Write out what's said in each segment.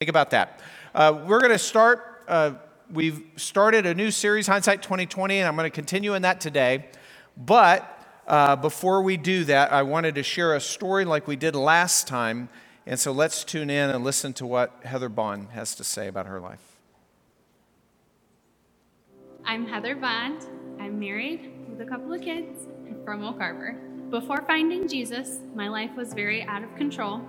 Think about that. Uh, we're going to start, uh, we've started a new series, Hindsight 2020, and I'm going to continue in that today. But uh, before we do that, I wanted to share a story like we did last time. And so let's tune in and listen to what Heather Bond has to say about her life. I'm Heather Bond. I'm married with a couple of kids from Oak Harbor. Before finding Jesus, my life was very out of control.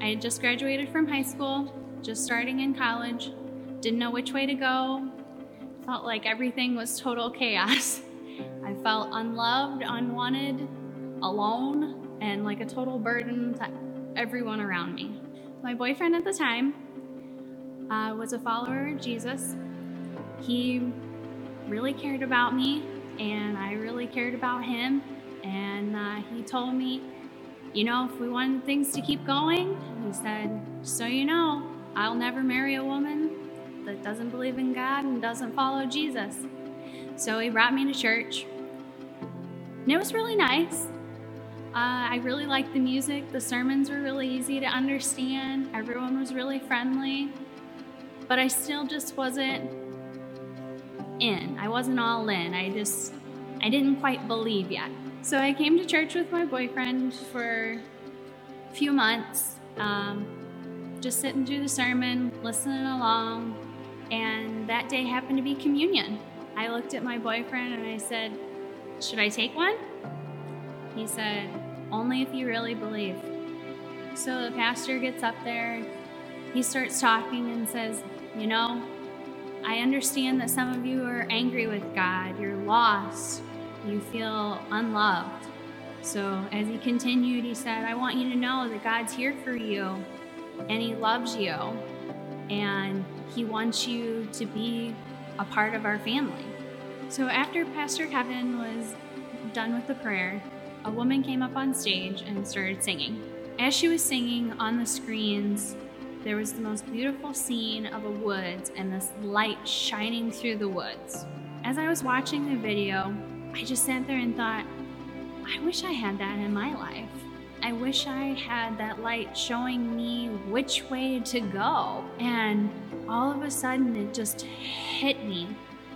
I had just graduated from high school just starting in college, didn't know which way to go, felt like everything was total chaos. I felt unloved, unwanted, alone, and like a total burden to everyone around me. My boyfriend at the time uh, was a follower of Jesus. He really cared about me, and I really cared about him. And uh, he told me, you know, if we wanted things to keep going, he said, so you know, I'll never marry a woman that doesn't believe in God and doesn't follow Jesus. So he brought me to church. And it was really nice. Uh, I really liked the music. The sermons were really easy to understand. Everyone was really friendly. But I still just wasn't in. I wasn't all in. I just, I didn't quite believe yet. So I came to church with my boyfriend for a few months. Um, just sitting through the sermon, listening along, and that day happened to be communion. I looked at my boyfriend and I said, Should I take one? He said, Only if you really believe. So the pastor gets up there, he starts talking and says, You know, I understand that some of you are angry with God, you're lost, you feel unloved. So as he continued, he said, I want you to know that God's here for you and He loves you and He wants you to be a part of our family. So after Pastor Kevin was done with the prayer, a woman came up on stage and started singing. As she was singing on the screens, there was the most beautiful scene of a woods and this light shining through the woods. As I was watching the video, I just sat there and thought, I wish I had that in my life. I wish I had that light showing me which way to go. And all of a sudden, it just hit me.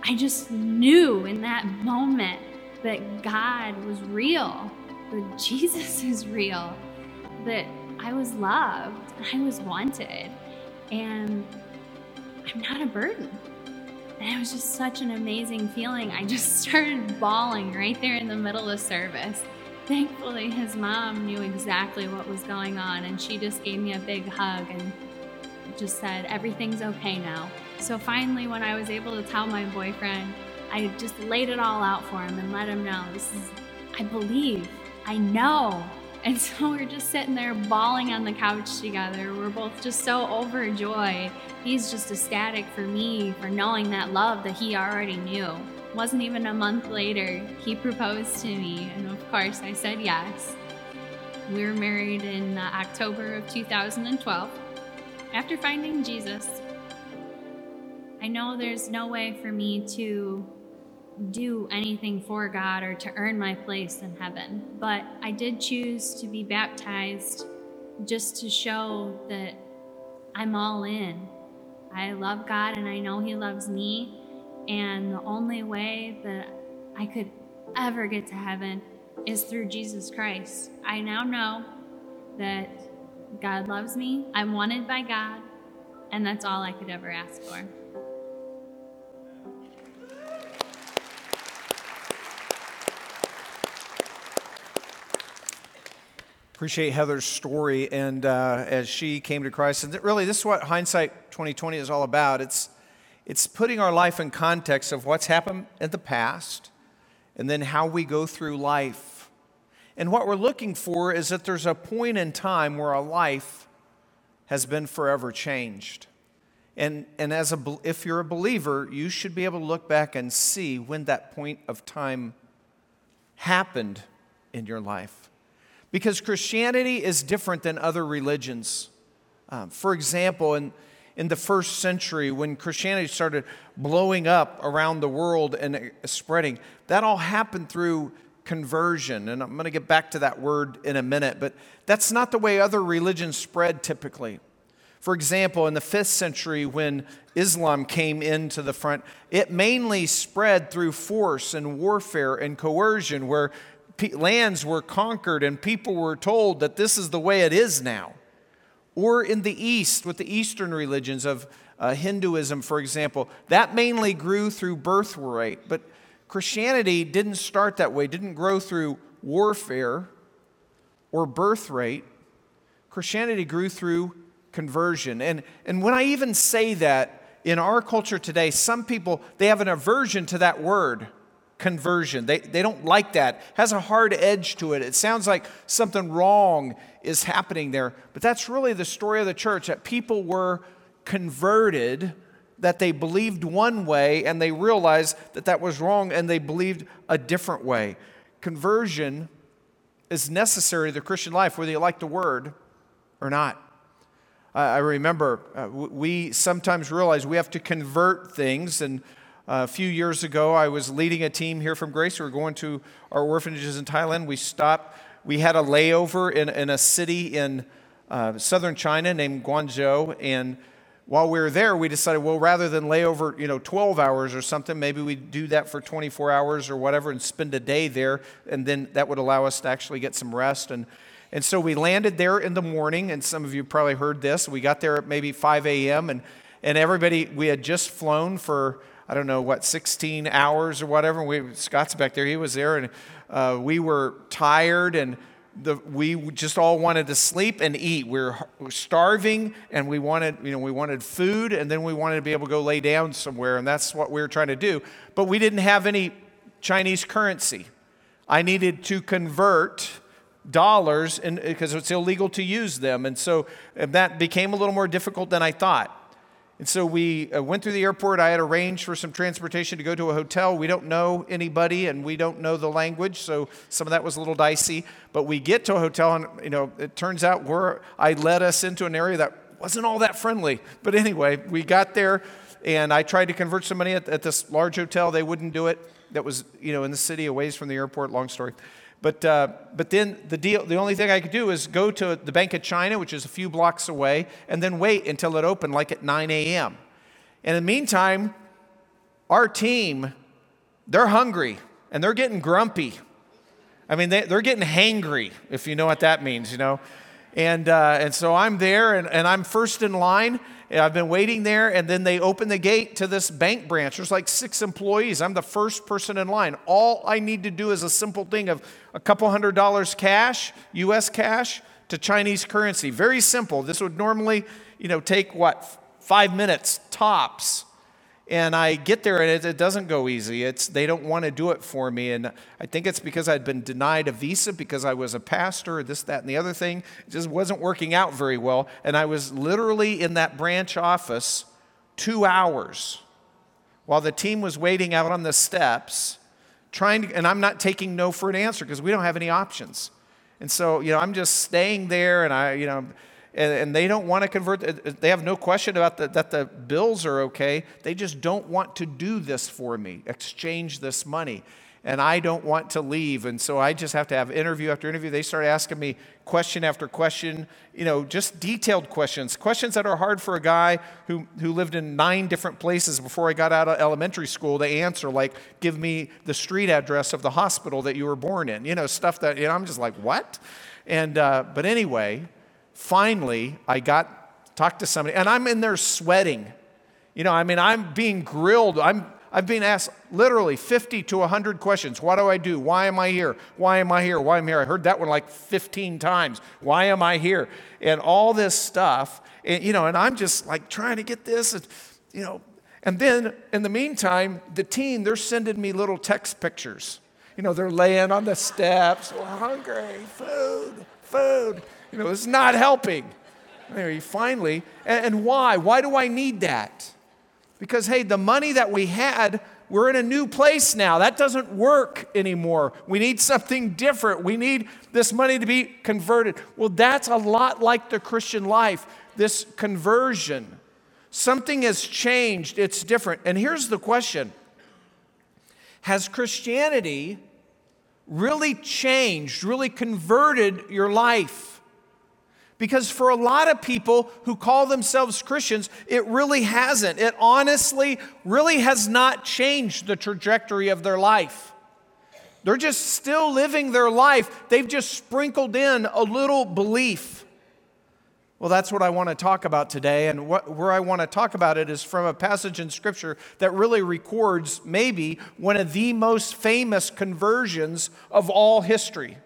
I just knew in that moment that God was real, that Jesus is real, that I was loved, I was wanted, and I'm not a burden. And it was just such an amazing feeling. I just started bawling right there in the middle of service. Thankfully, his mom knew exactly what was going on, and she just gave me a big hug and just said, Everything's okay now. So finally, when I was able to tell my boyfriend, I just laid it all out for him and let him know this is, I believe, I know. And so we're just sitting there bawling on the couch together. We're both just so overjoyed. He's just ecstatic for me for knowing that love that he already knew wasn't even a month later, he proposed to me, and of course, I said yes. We were married in uh, October of 2012. After finding Jesus, I know there's no way for me to do anything for God or to earn my place in heaven, but I did choose to be baptized just to show that I'm all in. I love God and I know He loves me and the only way that I could ever get to heaven is through Jesus Christ. I now know that God loves me, I'm wanted by God, and that's all I could ever ask for. Appreciate Heather's story and uh, as she came to Christ. And really, this is what Hindsight 2020 is all about. It's it's putting our life in context of what's happened in the past and then how we go through life. And what we're looking for is that there's a point in time where our life has been forever changed. And, and as a, if you're a believer, you should be able to look back and see when that point of time happened in your life. Because Christianity is different than other religions. Um, for example, in, in the first century when Christianity started blowing up around the world and spreading. That all happened through conversion. And I'm going to get back to that word in a minute, but that's not the way other religions spread typically. For example, in the fifth century, when Islam came into the front, it mainly spread through force and warfare and coercion, where lands were conquered and people were told that this is the way it is now. Or in the East, with the Eastern religions of uh, Hinduism, for example, that mainly grew through birth rate. But Christianity didn't start that way, didn't grow through warfare or birth rate. Christianity grew through conversion. And, and when I even say that, in our culture today, some people, they have an aversion to that word, conversion. They, they don't like that. It has a hard edge to it. It sounds like something wrong is happening there. But that's really the story of the church, that people were converted, that they believed one way and they realized that that was wrong and they believed a different way. Conversion is necessary to the Christian life, whether you like the word or not. I remember uh, we sometimes realize we have to convert things. And a few years ago, I was leading a team here from Grace. We were going to our orphanages in Thailand. We stopped, we had a layover in, in a city in uh, southern China named Guangzhou. And while we were there, we decided, well, rather than lay over, you know, 12 hours or something, maybe we do that for 24 hours or whatever and spend a day there. And then that would allow us to actually get some rest. And and so we landed there in the morning, and some of you probably heard this. We got there at maybe 5 a.m., and, and everybody, we had just flown for, I don't know, what, 16 hours or whatever. We, Scott's back there, he was there, and uh, we were tired, and the, we just all wanted to sleep and eat. We were, we were starving, and we wanted, you know, we wanted food, and then we wanted to be able to go lay down somewhere, and that's what we were trying to do. But we didn't have any Chinese currency. I needed to convert dollars because it's illegal to use them. And so that became a little more difficult than I thought. And so we uh, went through the airport. I had arranged for some transportation to go to a hotel. We don't know anybody and we don't know the language, so some of that was a little dicey. But we get to a hotel, and you know, it turns out where I led us into an area that wasn't all that friendly. But anyway, we got there, and I tried to convert some money at, at this large hotel. They wouldn't do it. That was, you know, in the city, a ways from the airport. Long story. But, uh, but then the, deal, the only thing I could do is go to the Bank of China, which is a few blocks away, and then wait until it opened, like at 9 a.m. And in the meantime, our team, they're hungry and they're getting grumpy. I mean, they, they're getting hangry, if you know what that means, you know. And, uh, and so I'm there and, and I'm first in line, I've been waiting there, and then they open the gate to this bank branch. There's like six employees. I'm the first person in line. All I need to do is a simple thing of a couple hundred dollars cash, US cash, to Chinese currency. Very simple. This would normally, you know, take what, five minutes tops. And I get there and it, it, doesn't go easy. It's, they don't want to do it for me. And I think it's because I'd been denied a visa because I was a pastor, this, that, and the other thing. It just wasn't working out very well. And I was literally in that branch office two hours while the team was waiting out on the steps, trying to, and I'm not taking no for an answer because we don't have any options. And so, you know, I'm just staying there and I, you know, and, and they don't want to convert. Uh, uh, they have no question about the, that the bills are okay. They just don't want to do this for me, exchange this money. And I don't want to leave. And so I just have to have interview after interview. They start asking me question after question, you know, just detailed questions, questions that are hard for a guy who, who lived in nine different places before I got out of elementary school to answer, like, give me the street address of the hospital that you were born in, you know, stuff that, you know, I'm just like, what? And, uh, but anyway, finally, I got talked to somebody, and I'm in there sweating. You know, I mean, I'm being grilled. I'm I've been asked literally 50 to 100 questions. What do I do? Why am I here? Why am I here? Why am I here? I heard that one like 15 times. Why am I here? And all this stuff. And, you know, and I'm just like trying to get this. And, you know, and then in the meantime, the team, they're sending me little text pictures. You know, they're laying on the steps, we're hungry, food, food. You know, it's not helping. Anyway, finally, and, and why? Why do I need that? Because, hey, the money that we had, we're in a new place now. That doesn't work anymore. We need something different. We need this money to be converted. Well, that's a lot like the Christian life, this conversion. Something has changed, it's different. And here's the question Has Christianity really changed, really converted your life? Because for a lot of people who call themselves Christians, it really hasn't. It honestly really has not changed the trajectory of their life. They're just still living their life. They've just sprinkled in a little belief. Well, that's what I want to talk about today. And what, where I want to talk about it is from a passage in Scripture that really records maybe one of the most famous conversions of all history.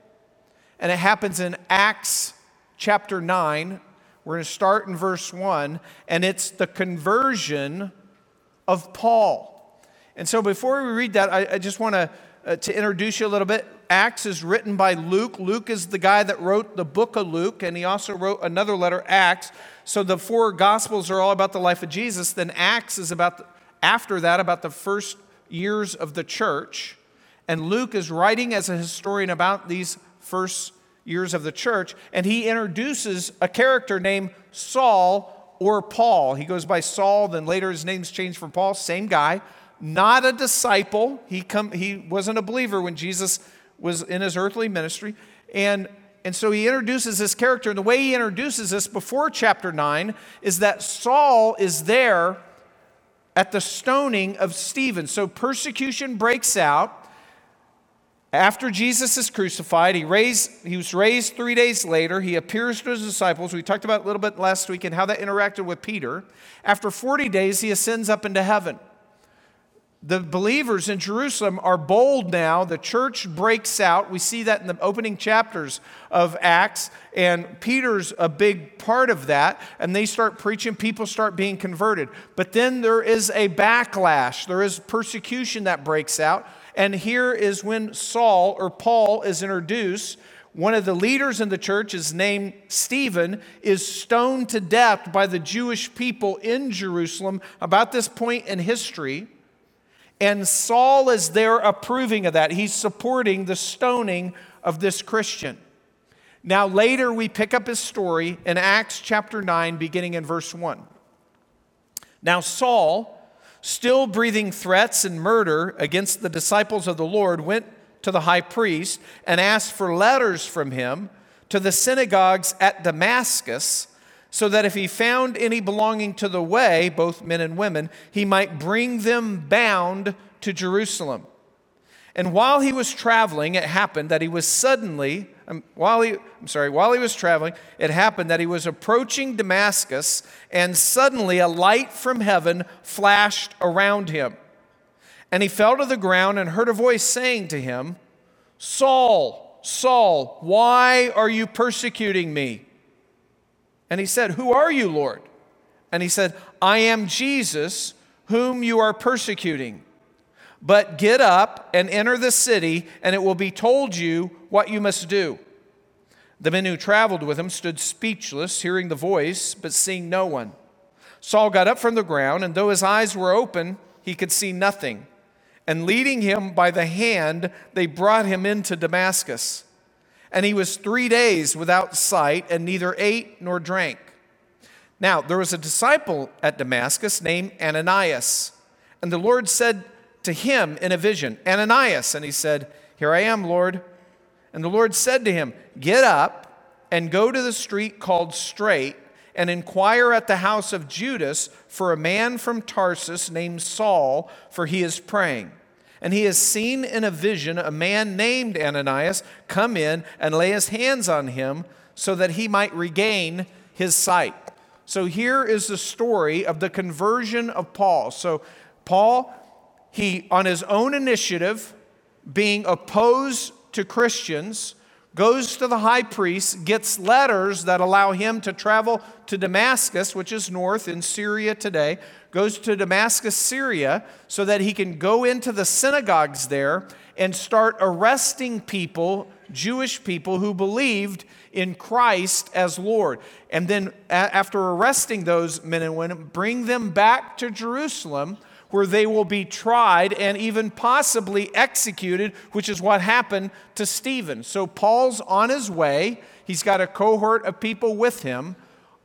And it happens in Acts chapter 9. We're going to start in verse 1, and it's the conversion of Paul. And so before we read that, I, I just want to, uh, to introduce you a little bit. Acts is written by Luke. Luke is the guy that wrote the book of Luke, and he also wrote another letter, Acts. So the four gospels are all about the life of Jesus. Then Acts is about, the, after that, about the first years of the church. And Luke is writing as a historian about these first years of the church, and he introduces a character named Saul or Paul. He goes by Saul, then later his name's changed from Paul, same guy. Not a disciple. He, come, he wasn't a believer when Jesus was in his earthly ministry. And, and so he introduces this character. And the way he introduces this before chapter 9 is that Saul is there at the stoning of Stephen. So persecution breaks out. After Jesus is crucified, he, raised, he was raised three days later. He appears to his disciples. We talked about a little bit last week and how that interacted with Peter. After 40 days, he ascends up into heaven. The believers in Jerusalem are bold now. The church breaks out. We see that in the opening chapters of Acts, and Peter's a big part of that. And they start preaching, people start being converted. But then there is a backlash, there is persecution that breaks out. And here is when Saul or Paul is introduced. One of the leaders in the church is named Stephen, is stoned to death by the Jewish people in Jerusalem about this point in history. And Saul is there approving of that. He's supporting the stoning of this Christian. Now, later we pick up his story in Acts chapter 9, beginning in verse 1. Now, Saul still breathing threats and murder against the disciples of the Lord, went to the high priest and asked for letters from him to the synagogues at Damascus, so that if he found any belonging to the way, both men and women, he might bring them bound to Jerusalem. And while he was traveling, it happened that he was suddenly, um, while he, I'm sorry, while he was traveling, it happened that he was approaching Damascus, and suddenly a light from heaven flashed around him. And he fell to the ground and heard a voice saying to him, Saul, Saul, why are you persecuting me? And he said, Who are you, Lord? And he said, I am Jesus, whom you are persecuting. But get up and enter the city, and it will be told you what you must do. The men who traveled with him stood speechless, hearing the voice, but seeing no one. Saul got up from the ground, and though his eyes were open, he could see nothing. And leading him by the hand, they brought him into Damascus. And he was three days without sight, and neither ate nor drank. Now, there was a disciple at Damascus named Ananias. And the Lord said, to him in a vision, Ananias. And he said, Here I am, Lord. And the Lord said to him, Get up and go to the street called Straight and inquire at the house of Judas for a man from Tarsus named Saul, for he is praying. And he has seen in a vision a man named Ananias come in and lay his hands on him so that he might regain his sight. So here is the story of the conversion of Paul. So Paul he, on his own initiative, being opposed to Christians, goes to the high priest, gets letters that allow him to travel to Damascus, which is north in Syria today, goes to Damascus, Syria, so that he can go into the synagogues there and start arresting people, Jewish people who believed in Christ as Lord. And then, after arresting those men and women, bring them back to Jerusalem where they will be tried and even possibly executed, which is what happened to Stephen. So Paul's on his way. He's got a cohort of people with him.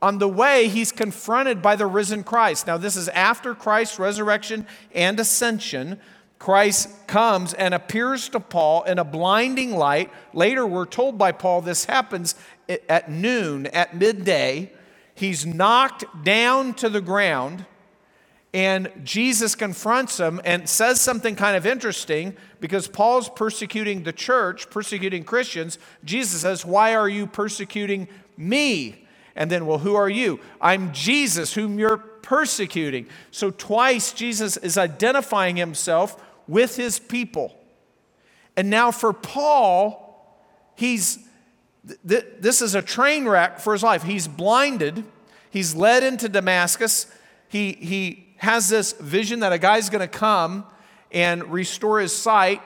On the way, he's confronted by the risen Christ. Now, this is after Christ's resurrection and ascension. Christ comes and appears to Paul in a blinding light. Later, we're told by Paul this happens at noon, at midday. He's knocked down to the ground, and Jesus confronts him and says something kind of interesting because Paul's persecuting the church, persecuting Christians. Jesus says, Why are you persecuting me? And then, well, who are you? I'm Jesus, whom you're persecuting. So, twice Jesus is identifying himself with his people. And now, for Paul, he's th- this is a train wreck for his life. He's blinded, he's led into Damascus. He, he has this vision that a guy's going to come and restore his sight.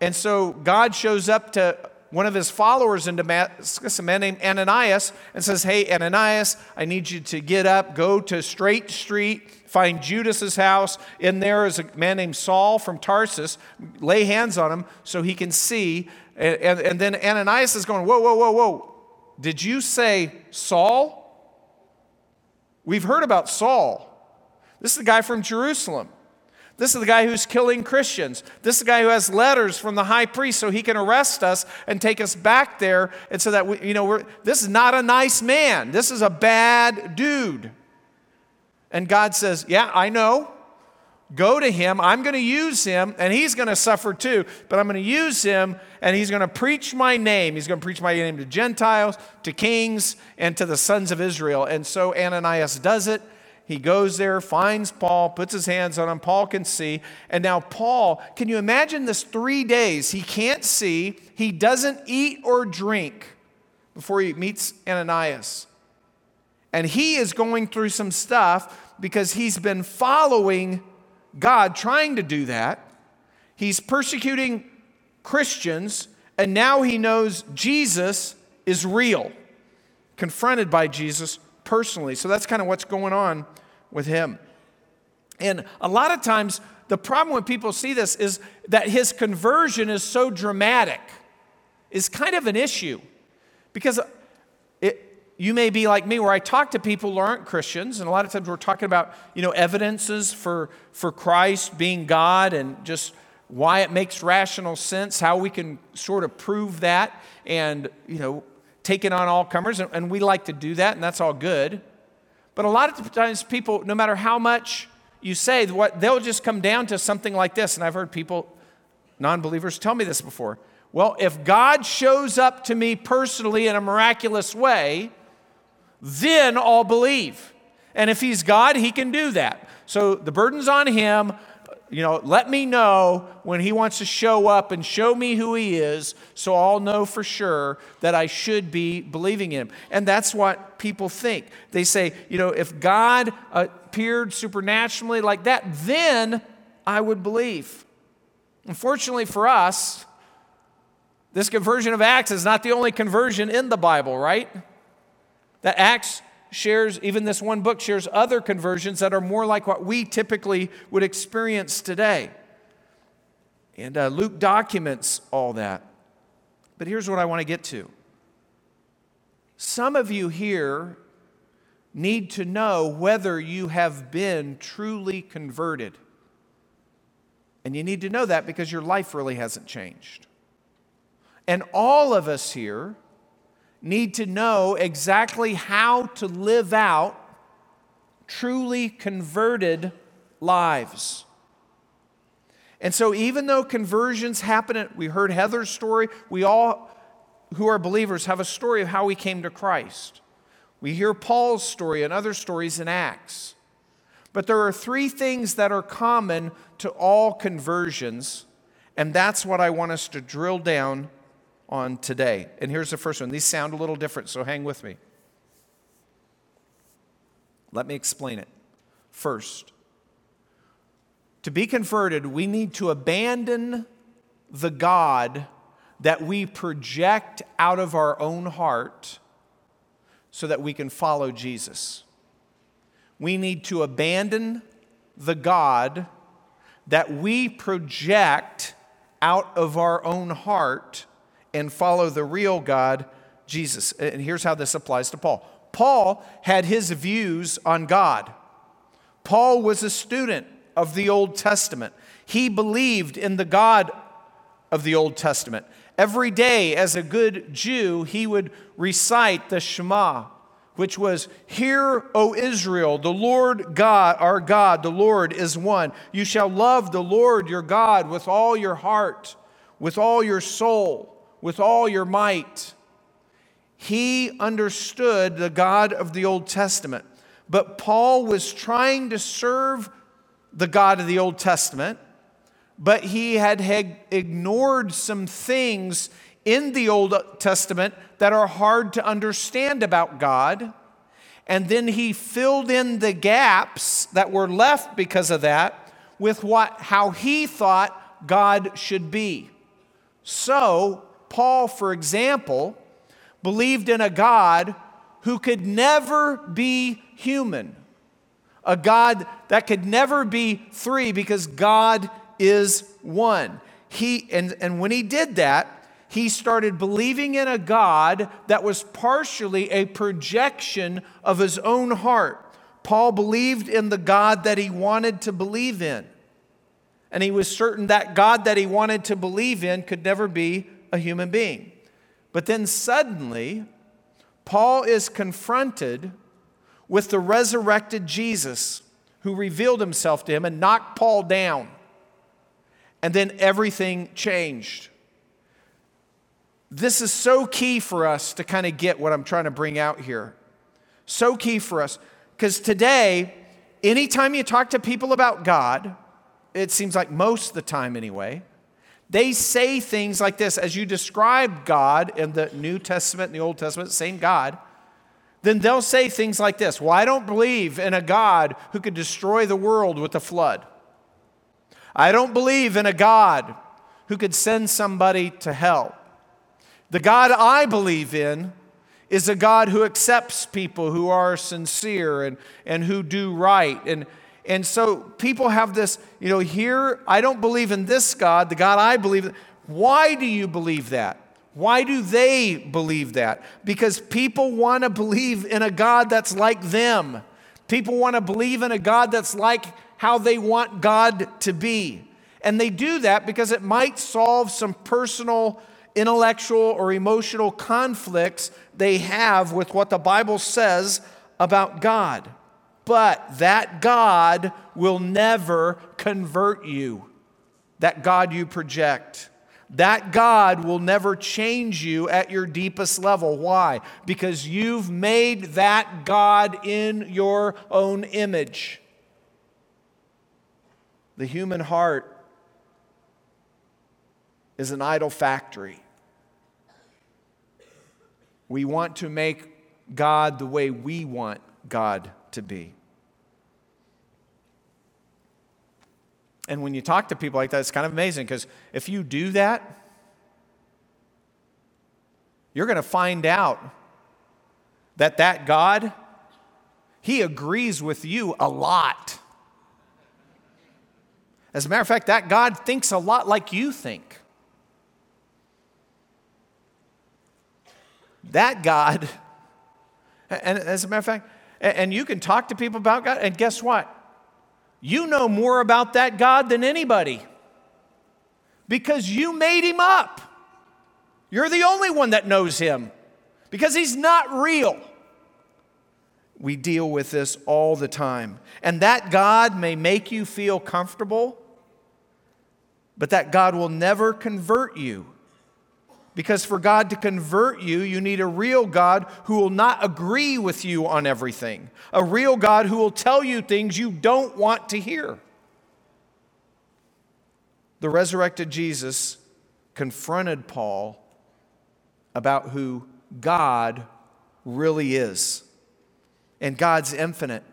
And so God shows up to one of his followers in Damascus, a man named Ananias, and says, Hey, Ananias, I need you to get up, go to Straight Street, find Judas's house. In there is a man named Saul from Tarsus. Lay hands on him so he can see. And, and, and then Ananias is going, Whoa, whoa, whoa, whoa. Did you say Saul? We've heard about Saul. This is the guy from Jerusalem. This is the guy who's killing Christians. This is the guy who has letters from the high priest so he can arrest us and take us back there. And so that, we, you know, we're, this is not a nice man. This is a bad dude. And God says, Yeah, I know. Go to him. I'm going to use him, and he's going to suffer too, but I'm going to use him, and he's going to preach my name. He's going to preach my name to Gentiles, to kings, and to the sons of Israel. And so Ananias does it. He goes there, finds Paul, puts his hands on him. Paul can see. And now, Paul, can you imagine this three days? He can't see, he doesn't eat or drink before he meets Ananias. And he is going through some stuff because he's been following God, trying to do that. He's persecuting Christians, and now he knows Jesus is real, confronted by Jesus personally. So that's kind of what's going on with him. And a lot of times, the problem when people see this is that his conversion is so dramatic, is kind of an issue. Because it, you may be like me, where I talk to people who aren't Christians, and a lot of times we're talking about, you know, evidences for, for Christ being God and just why it makes rational sense, how we can sort of prove that, and, you know, taking on all comers, and we like to do that, and that's all good. But a lot of times, people, no matter how much you say, what they'll just come down to something like this. And I've heard people, non believers, tell me this before. Well, if God shows up to me personally in a miraculous way, then I'll believe. And if He's God, He can do that. So the burden's on Him you know, let me know when he wants to show up and show me who he is so I'll know for sure that I should be believing him. And that's what people think. They say, you know, if God appeared supernaturally like that, then I would believe. Unfortunately for us, this conversion of Acts is not the only conversion in the Bible, right? That Acts shares, even this one book shares other conversions that are more like what we typically would experience today. And uh, Luke documents all that. But here's what I want to get to. Some of you here need to know whether you have been truly converted. And you need to know that because your life really hasn't changed. And all of us here need to know exactly how to live out truly converted lives. And so, even though conversions happen, we heard Heather's story, we all who are believers have a story of how we came to Christ. We hear Paul's story and other stories in Acts. But there are three things that are common to all conversions, and that's what I want us to drill down on today. And here's the first one. These sound a little different, so hang with me. Let me explain it. First, to be converted, we need to abandon the God that we project out of our own heart so that we can follow Jesus. We need to abandon the God that we project out of our own heart and follow the real God, Jesus. And here's how this applies to Paul Paul had his views on God. Paul was a student of the Old Testament. He believed in the God of the Old Testament. Every day, as a good Jew, he would recite the Shema, which was, Hear, O Israel, the Lord God, our God, the Lord is one. You shall love the Lord your God with all your heart, with all your soul, with all your might. He understood the God of the Old Testament, but Paul was trying to serve the God of the Old Testament, but he had, ignored some things in the Old Testament that are hard to understand about God. And then he filled in the gaps that were left because of that with what, how he thought God should be. So, Paul, for example, believed in a God who could never be human, a God that could never be three because God is one. He, and, and when he did that, he started believing in a God that was partially a projection of his own heart. Paul believed in the God that he wanted to believe in. And he was certain that God that he wanted to believe in could never be a human being. But then suddenly, Paul is confronted with the resurrected Jesus who revealed himself to him and knocked Paul down. And then everything changed. This is so key for us to kind of get what I'm trying to bring out here. So key for us. Because today, anytime you talk to people about God, it seems like most of the time anyway, they say things like this as you describe God in the New Testament and the Old Testament, same God, then they'll say things like this Well, I don't believe in a God who could destroy the world with a flood. I don't believe in a God who could send somebody to hell. The God I believe in is a God who accepts people who are sincere and, and who do right. And, and so people have this, you know, here, I don't believe in this God, the God I believe in. Why do you believe that? Why do they believe that? Because people want to believe in a God that's like them. People want to believe in a God that's like how they want God to be. And they do that because it might solve some personal, intellectual, or emotional conflicts they have with what the Bible says about God. But that God will never convert you, that God you project. That God will never change you at your deepest level. Why? Because you've made that God in your own image. The human heart is an idol factory. We want to make God the way we want God to be. And when you talk to people like that, it's kind of amazing because if you do that, you're going to find out that that God, he agrees with you a lot. As a matter of fact, that God thinks a lot like you think. That God, and as a matter of fact, and you can talk to people about God, and guess what? You know more about that God than anybody because you made him up. You're the only one that knows him because he's not real. We deal with this all the time. And that God may make you feel comfortable, but that God will never convert you. Because for God to convert you, you need a real God who will not agree with you on everything, a real God who will tell you things you don't want to hear. The resurrected Jesus confronted Paul about who God really is. And God's infinite.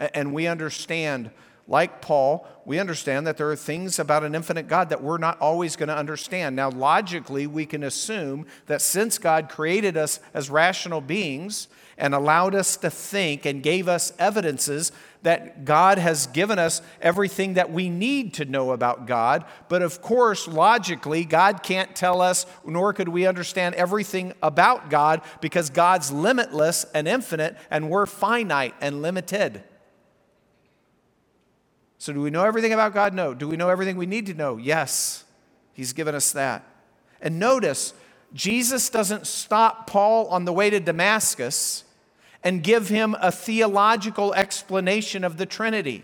And we understand like Paul, we understand that there are things about an infinite God that we're not always going to understand. Now, logically, we can assume that since God created us as rational beings and allowed us to think and gave us evidences, that God has given us everything that we need to know about God. But of course, logically, God can't tell us, nor could we understand everything about God because God's limitless and infinite, and we're finite and limited. So, do we know everything about God? No. Do we know everything we need to know? Yes. He's given us that. And notice, Jesus doesn't stop Paul on the way to Damascus and give him a theological explanation of the Trinity.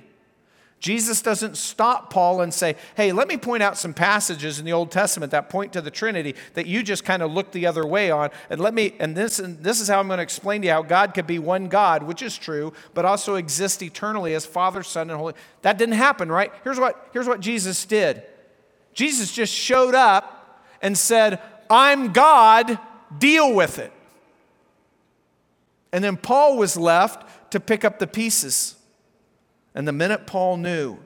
Jesus doesn't stop Paul and say, Hey, let me point out some passages in the Old Testament that point to the Trinity that you just kind of look the other way on. And let me, and this, and this is how I'm going to explain to you how God could be one God, which is true, but also exist eternally as Father, Son, and Holy. That didn't happen, right? Here's what, here's what Jesus did Jesus just showed up and said, I'm God, deal with it. And then Paul was left to pick up the pieces. And the minute Paul knew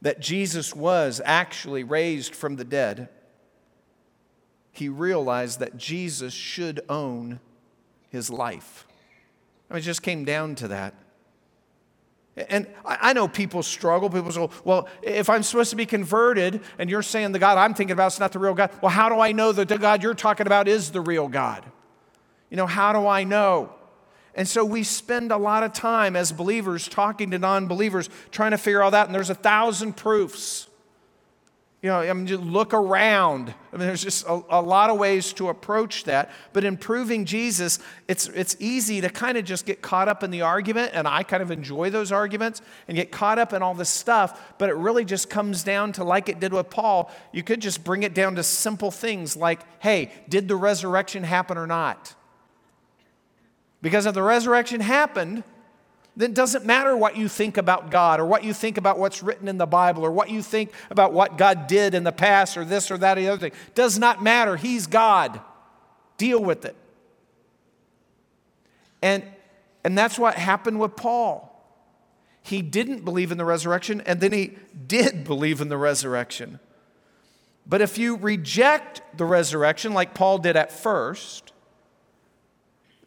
that Jesus was actually raised from the dead, he realized that Jesus should own his life. I mean, it just came down to that. And I know people struggle. People say, well, if I'm supposed to be converted and you're saying the God I'm thinking about is not the real God, well, how do I know that the God you're talking about is the real God? You know, how do I know? And so we spend a lot of time as believers talking to non believers, trying to figure all that. And there's a thousand proofs. You know, I mean, just look around. I mean, there's just a, a, lot of ways to approach that. But in proving Jesus, it's, it's easy to kind of just get caught up in the argument, and I kind of enjoy those arguments and get caught up in all this stuff. But it really just comes down to, like it did with Paul, you could just bring it down to simple things like, hey, did the resurrection happen or not? Because if the resurrection happened, then it doesn't matter what you think about God or what you think about what's written in the Bible or what you think about what God did in the past or this or that or the other thing. Does not matter. He's God. Deal with it. And, and that's what happened with Paul. He didn't believe in the resurrection, and then he did believe in the resurrection. But if you reject the resurrection, like Paul did at first,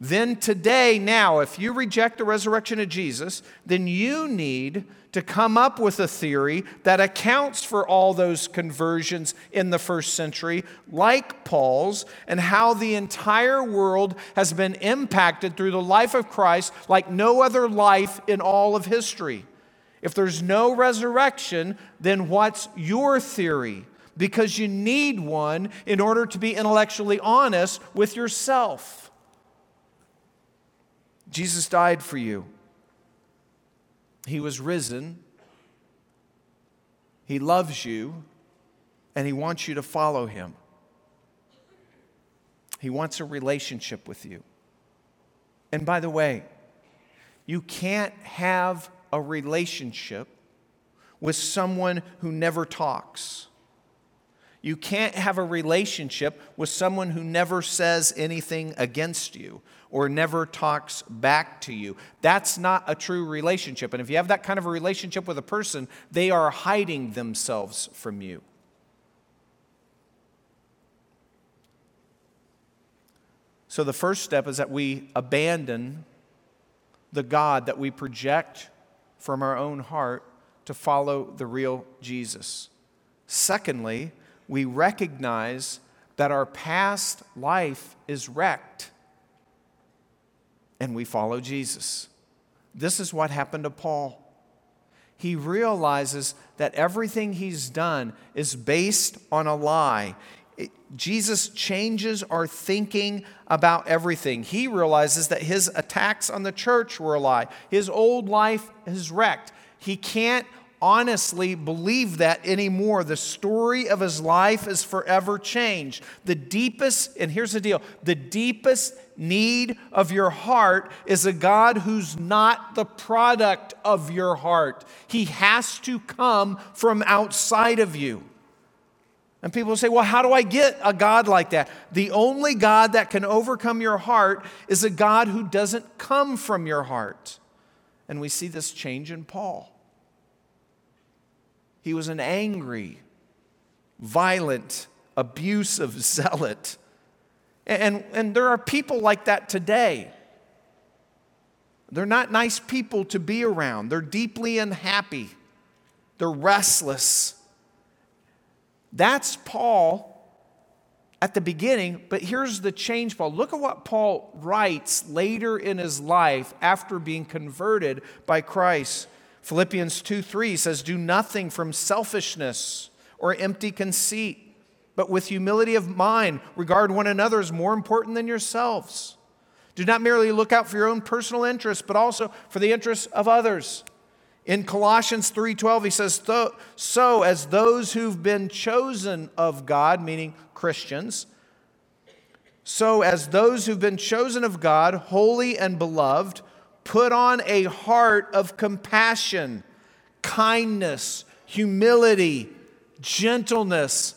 then today, now, if you reject the resurrection of Jesus, then you need to come up with a theory that accounts for all those conversions in the first century, like Paul's, and how the entire world has been impacted through the life of Christ like no other life in all of history. If there's no resurrection, then what's your theory? Because you need one in order to be intellectually honest with yourself. Jesus died for you. He was risen. He loves you, and He wants you to follow Him. He wants a relationship with you. And by the way, you can't have a relationship with someone who never talks. You can't have a relationship with someone who never says anything against you or never talks back to you. That's not a true relationship. And if you have that kind of a relationship with a person, they are hiding themselves from you. So the first step is that we abandon the God that we project from our own heart to follow the real Jesus. Secondly, we recognize that our past life is wrecked and we follow Jesus. This is what happened to Paul. He realizes that everything he's done is based on a lie. It, Jesus changes our thinking about everything. He realizes that his attacks on the church were a lie. His old life is wrecked. He can't honestly believe that anymore. The story of his life is forever changed. The deepest, and here's the deal the deepest need of your heart is a God who's not the product of your heart. He has to come from outside of you. And people say, well, how do I get a God like that? The only God that can overcome your heart is a God who doesn't come from your heart. And we see this change in Paul. He was an angry, violent, abusive zealot. And, and there are people like that today. They're not nice people to be around. They're deeply unhappy. They're restless. That's Paul at the beginning, but here's the change, Paul. Look at what Paul writes later in his life after being converted by Christ. Philippians 2 3 says, Do nothing from selfishness or empty conceit, but with humility of mind, regard one another as more important than yourselves. Do not merely look out for your own personal interests, but also for the interests of others. In Colossians 3:12 he says so as those who've been chosen of God meaning Christians so as those who've been chosen of God holy and beloved put on a heart of compassion kindness humility gentleness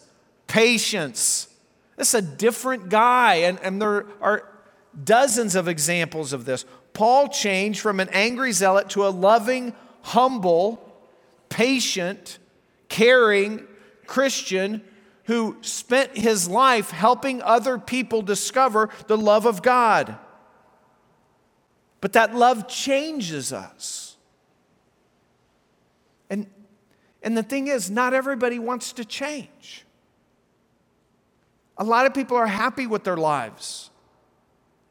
patience this is a different guy and, and there are dozens of examples of this Paul changed from an angry zealot to a loving humble, patient, caring Christian who spent his life helping other people discover the love of God. But that love changes us. And, and the thing is, not everybody wants to change. A lot of people are happy with their lives.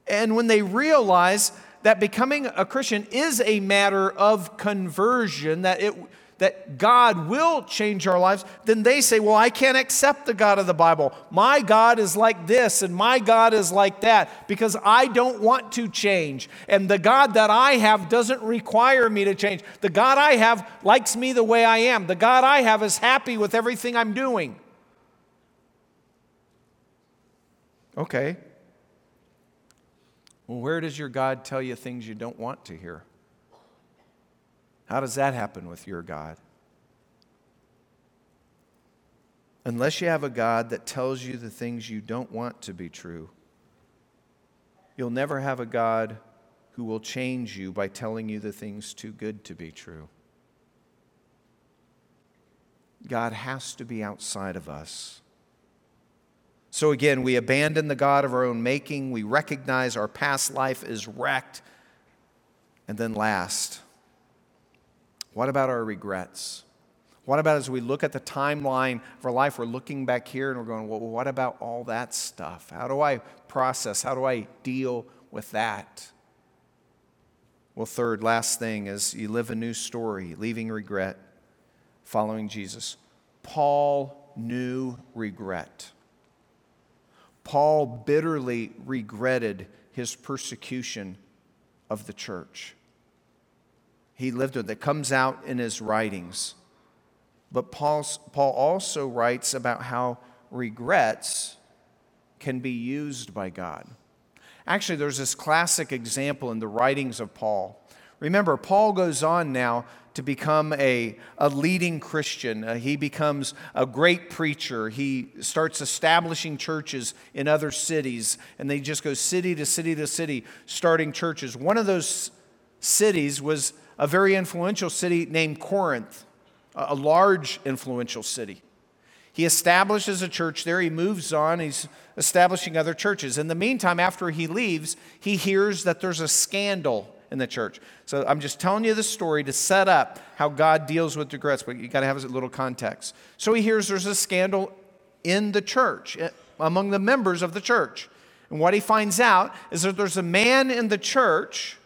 And when they realize that becoming a Christian is a matter of conversion, that, it, that God will change our lives, then they say, Well, I can't accept the God of the Bible. My God is like this and my God is like that because I don't want to change. And the God that I have doesn't require me to change. The God I have likes me the way I am. The God I have is happy with everything I'm doing. Okay, well, where does your God tell you things you don't want to hear? How does that happen with your God? Unless you have a God that tells you the things you don't want to be true, you'll never have a God who will change you by telling you the things too good to be true. God has to be outside of us. So again, we abandon the God of our own making. We recognize our past life is wrecked. And then, last, what about our regrets? What about as we look at the timeline of our life, we're looking back here and we're going, well, what about all that stuff? How do I process? How do I deal with that? Well, third, last thing is you live a new story, leaving regret, following Jesus. Paul knew regret. Paul bitterly regretted his persecution of the church. He lived with. That comes out in his writings. But Paul's, Paul also writes about how regrets can be used by God. Actually, there's this classic example in the writings of Paul. Remember, Paul goes on now to become a, a leading Christian. Uh, he becomes a great preacher. He starts establishing churches in other cities, and they just go city to city to city, starting churches. One of those cities was a very influential city named Corinth, a large, influential city. He establishes a church there. He moves on. He's establishing other churches. In the meantime, after he leaves, he hears that there's a scandal in the church. So I'm just telling you the story to set up how God deals with regrets, but you got to have a little context. So he hears there's a scandal in the church, eh, among the members of the church. And what he finds out is that there's a man in the church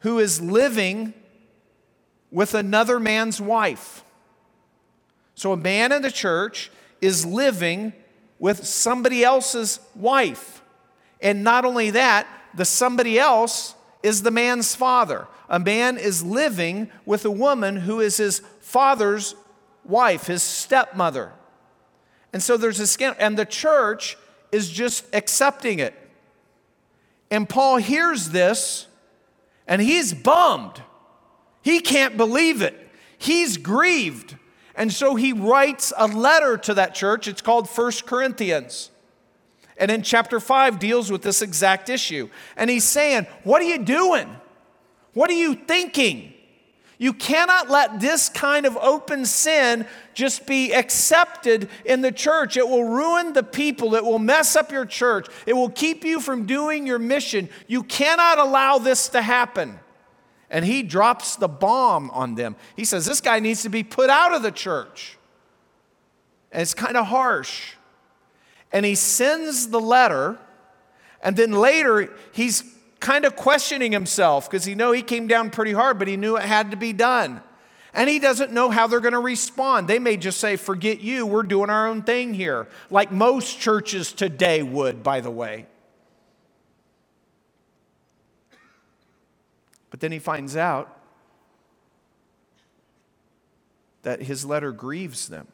who is living with another man's wife. So a man in the church is living with somebody else's wife. And not only that, the somebody else is the man's father. A man is living with a woman who is his father's wife, his stepmother. And so there's a scandal, and the church is just accepting it. And Paul hears this, and he's bummed. He can't believe it. He's grieved. And so he writes a letter to that church. It's called First Corinthians and in chapter 5 deals with this exact issue. And he's saying, What are you doing? What are you thinking? You cannot let this kind of open sin just be accepted in the church. It will ruin the people. It will mess up your church. It will keep you from doing your mission. You cannot allow this to happen. And he drops the bomb on them. He says, This guy needs to be put out of the church. And it's kind of harsh and he sends the letter, and then later he's kind of questioning himself because he know he came down pretty hard, but he knew it had to be done. And he doesn't know how they're going to respond. They may just say, Forget you, we're doing our own thing here, like most churches today would, by the way. But then he finds out that his letter grieves them,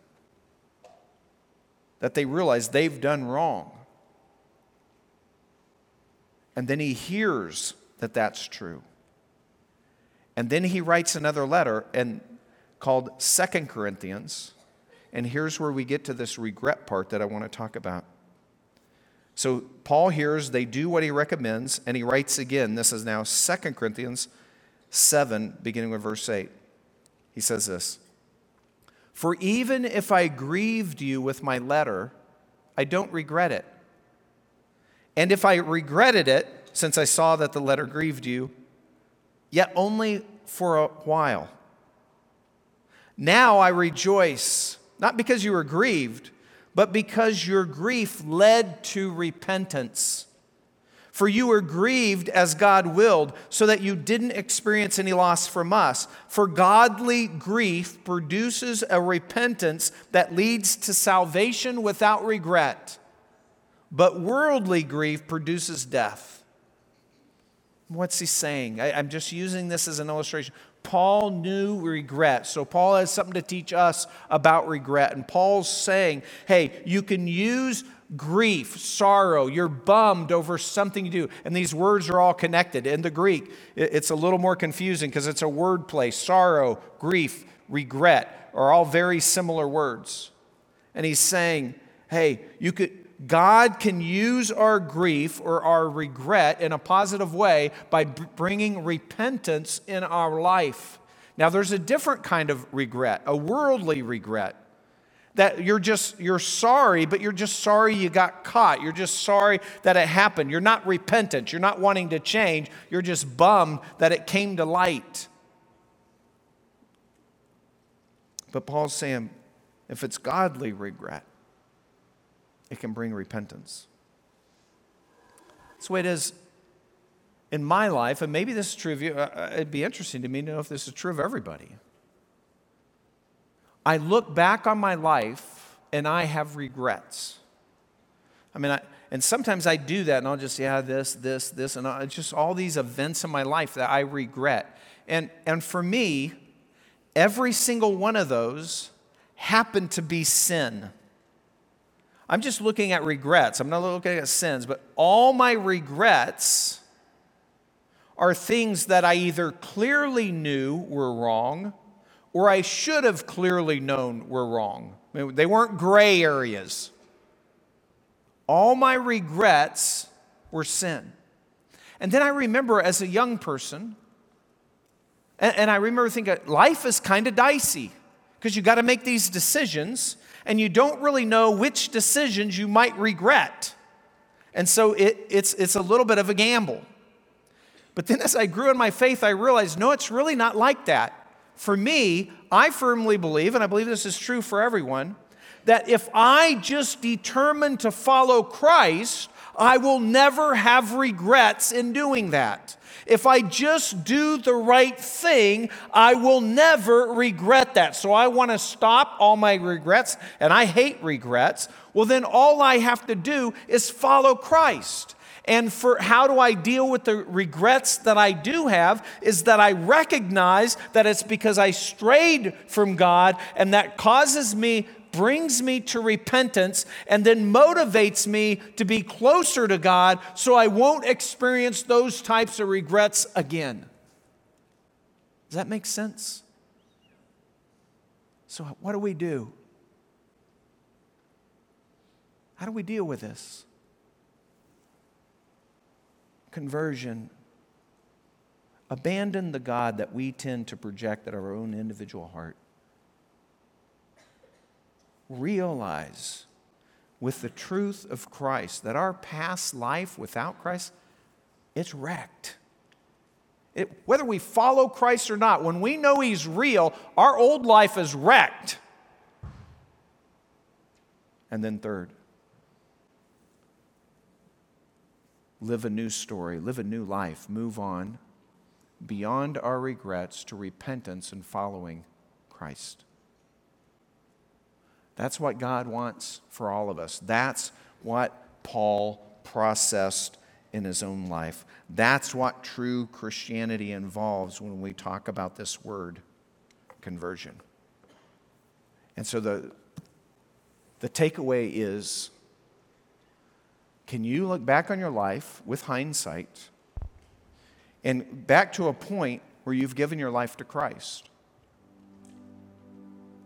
that they realize they've done wrong. And then he hears that that's true. And then he writes another letter and called Second Corinthians. And here's where we get to this regret part that I want to talk about. So Paul hears they do what he recommends, and he writes again. This is now Second Corinthians 7, beginning with verse 8. He says this For even if I grieved you with my letter, I don't regret it. And if I regretted it, since I saw that the letter grieved you, yet only for a while. Now I rejoice, not because you were grieved, but because your grief led to repentance. For you were grieved as God willed, so that you didn't experience any loss from us. For godly grief produces a repentance that leads to salvation without regret, but worldly grief produces death. What's he saying? I, am just using this as an illustration. Paul knew regret. So, Paul has something to teach us about regret. And Paul's saying, hey, you can use grief, sorrow, you're bummed over something you do. And these words are all connected. In the Greek, it's a little more confusing because it's a word play. Sorrow, grief, regret are all very similar words. And he's saying, hey, you could God can use our grief or our regret in a positive way by bringing repentance in our life. Now, there's a different kind of regret, a worldly regret. That you're just, you're sorry, but you're just sorry you got caught. You're just sorry that it happened. You're not repentant. You're not wanting to change. You're just bummed that it came to light. But Paul's saying if it's godly regret, it can bring repentance. That's the way it is in my life, and maybe this is true of you. Uh, uh, it'd be interesting to me to know if this is true of everybody. I look back on my life and I have regrets. I mean, I, and sometimes I do that and I'll just, yeah, this, this, this, and it's just all these events in my life that I regret. And, and for me, every single one of those happened to be sin. I'm just looking at regrets. I'm not looking at sins, but all my regrets are things that I either clearly knew were wrong or I should have clearly known were wrong. They weren't gray areas. All my regrets were sin. And then I remember as a young person, and, I remember thinking, life is kind of dicey because you got to make these decisions and you don't really know which decisions you might regret. And so it, it's, it's a little bit of a gamble. But then as I grew in my faith, I realized no, it's really not like that. For me, I firmly believe, and I believe this is true for everyone, that if I just determine to follow Christ, I will never have regrets in doing that. If I just do the right thing, I will never regret that. So I want to stop all my regrets, and I hate regrets. Well, then all I have to do is follow Christ. And for how do I deal with the regrets that I do have is that I recognize that it's because I strayed from God and that causes me brings me to repentance and then motivates me to be closer to God so I won't experience those types of regrets again. Does that make sense? So, what do we do? How do we deal with this? Conversion. Abandon the God that we tend to project at our own individual heart realize with the truth of Christ that our past life without Christ, it's wrecked. It, whether we follow Christ or not, when we know He's real, our old life is wrecked. And then, third, live a new story, live a new life, move on beyond our regrets to repentance and following Christ. That's what God wants for all of us. That's what Paul processed in his own life. That's what true Christianity involves when we talk about this word, conversion. And so the, the takeaway is can you look back on your life with hindsight and back to a point where you've given your life to Christ?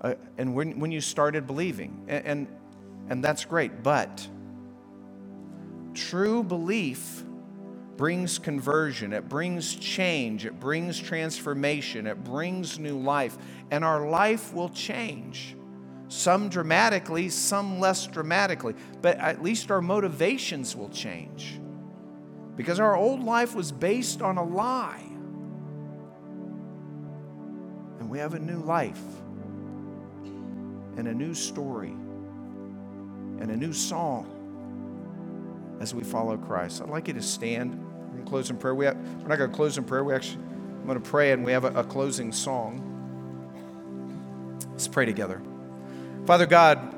Uh, and when, when you started believing, and, and, and that's great, but true belief brings conversion, it brings change, it brings transformation, it brings new life, and our life will change. Some dramatically, some less dramatically, but at least our motivations will change. Because our old life was based on a lie. And we have a new life, and a new story, and a new song as we follow Christ. I'd like you to stand and close in prayer. We have, we're not going to close in prayer. We actually, I'm going to pray and we have a, a closing song. Let's pray together. Father God,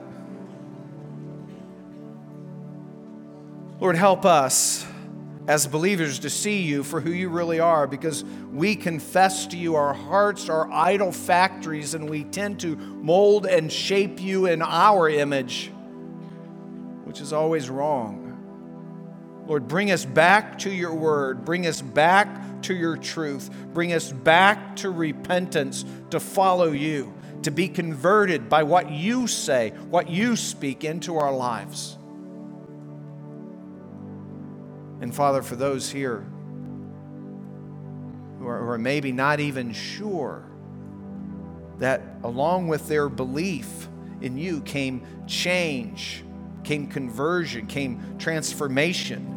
Lord, help us as believers to see you for who you really are because we confess to you our hearts are idol factories and we tend to mold and shape you in our image, which is always wrong. Lord, bring us back to your word. Bring us back to your truth. Bring us back to repentance to follow you, to be converted by what you say, what you speak into our lives. And Father, for those here who are, who are maybe not even sure that along with their belief in you came change came conversion, came transformation.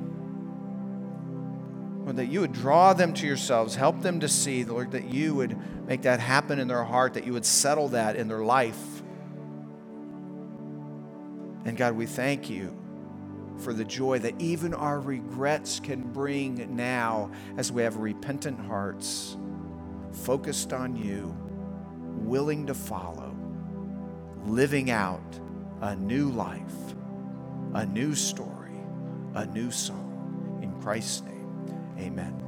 Lord, that you would draw them to yourselves, help them to see, Lord, that you would make that happen in their heart, that you would settle that in their life. And God, we thank you for the joy that even our regrets can bring now as we have repentant hearts, focused on you, willing to follow, living out a new life a new story, a new song. In Christ's name, amen.